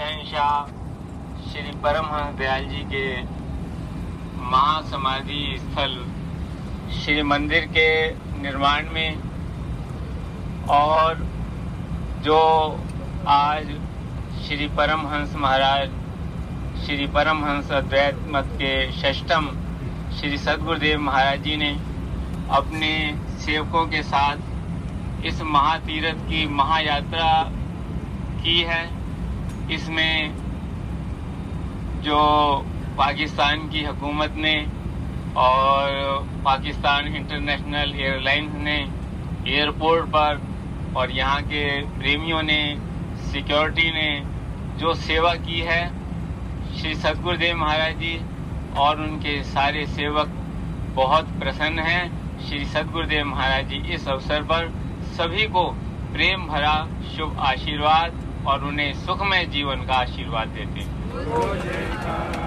शहनशाह श्री परमहंस दयाल जी के महासमाधि स्थल श्री मंदिर के निर्माण में और जो आज श्री परमहंस महाराज, श्री परमहंस अद्वैत मत के षष्टम श्री सदगुरुदेव महाराज जी ने अपने सेवकों के साथ इस महातीरथ की महायात्रा की है। इसमें जो पाकिस्तान की हुकूमत ने और पाकिस्तान इंटरनेशनल एयरलाइंस ने एयरपोर्ट पर और यहाँ के प्रेमियों ने, सिक्योरिटी ने जो सेवा की है, श्री सतगुरुदेव महाराज जी और उनके सारे सेवक बहुत प्रसन्न हैं। श्री सतगुरुदेव महाराज जी, इस अवसर पर सभी को प्रेम भरा शुभ आशीर्वाद। और उन्हें सुखमय जीवन का आशीर्वाद देते हैं।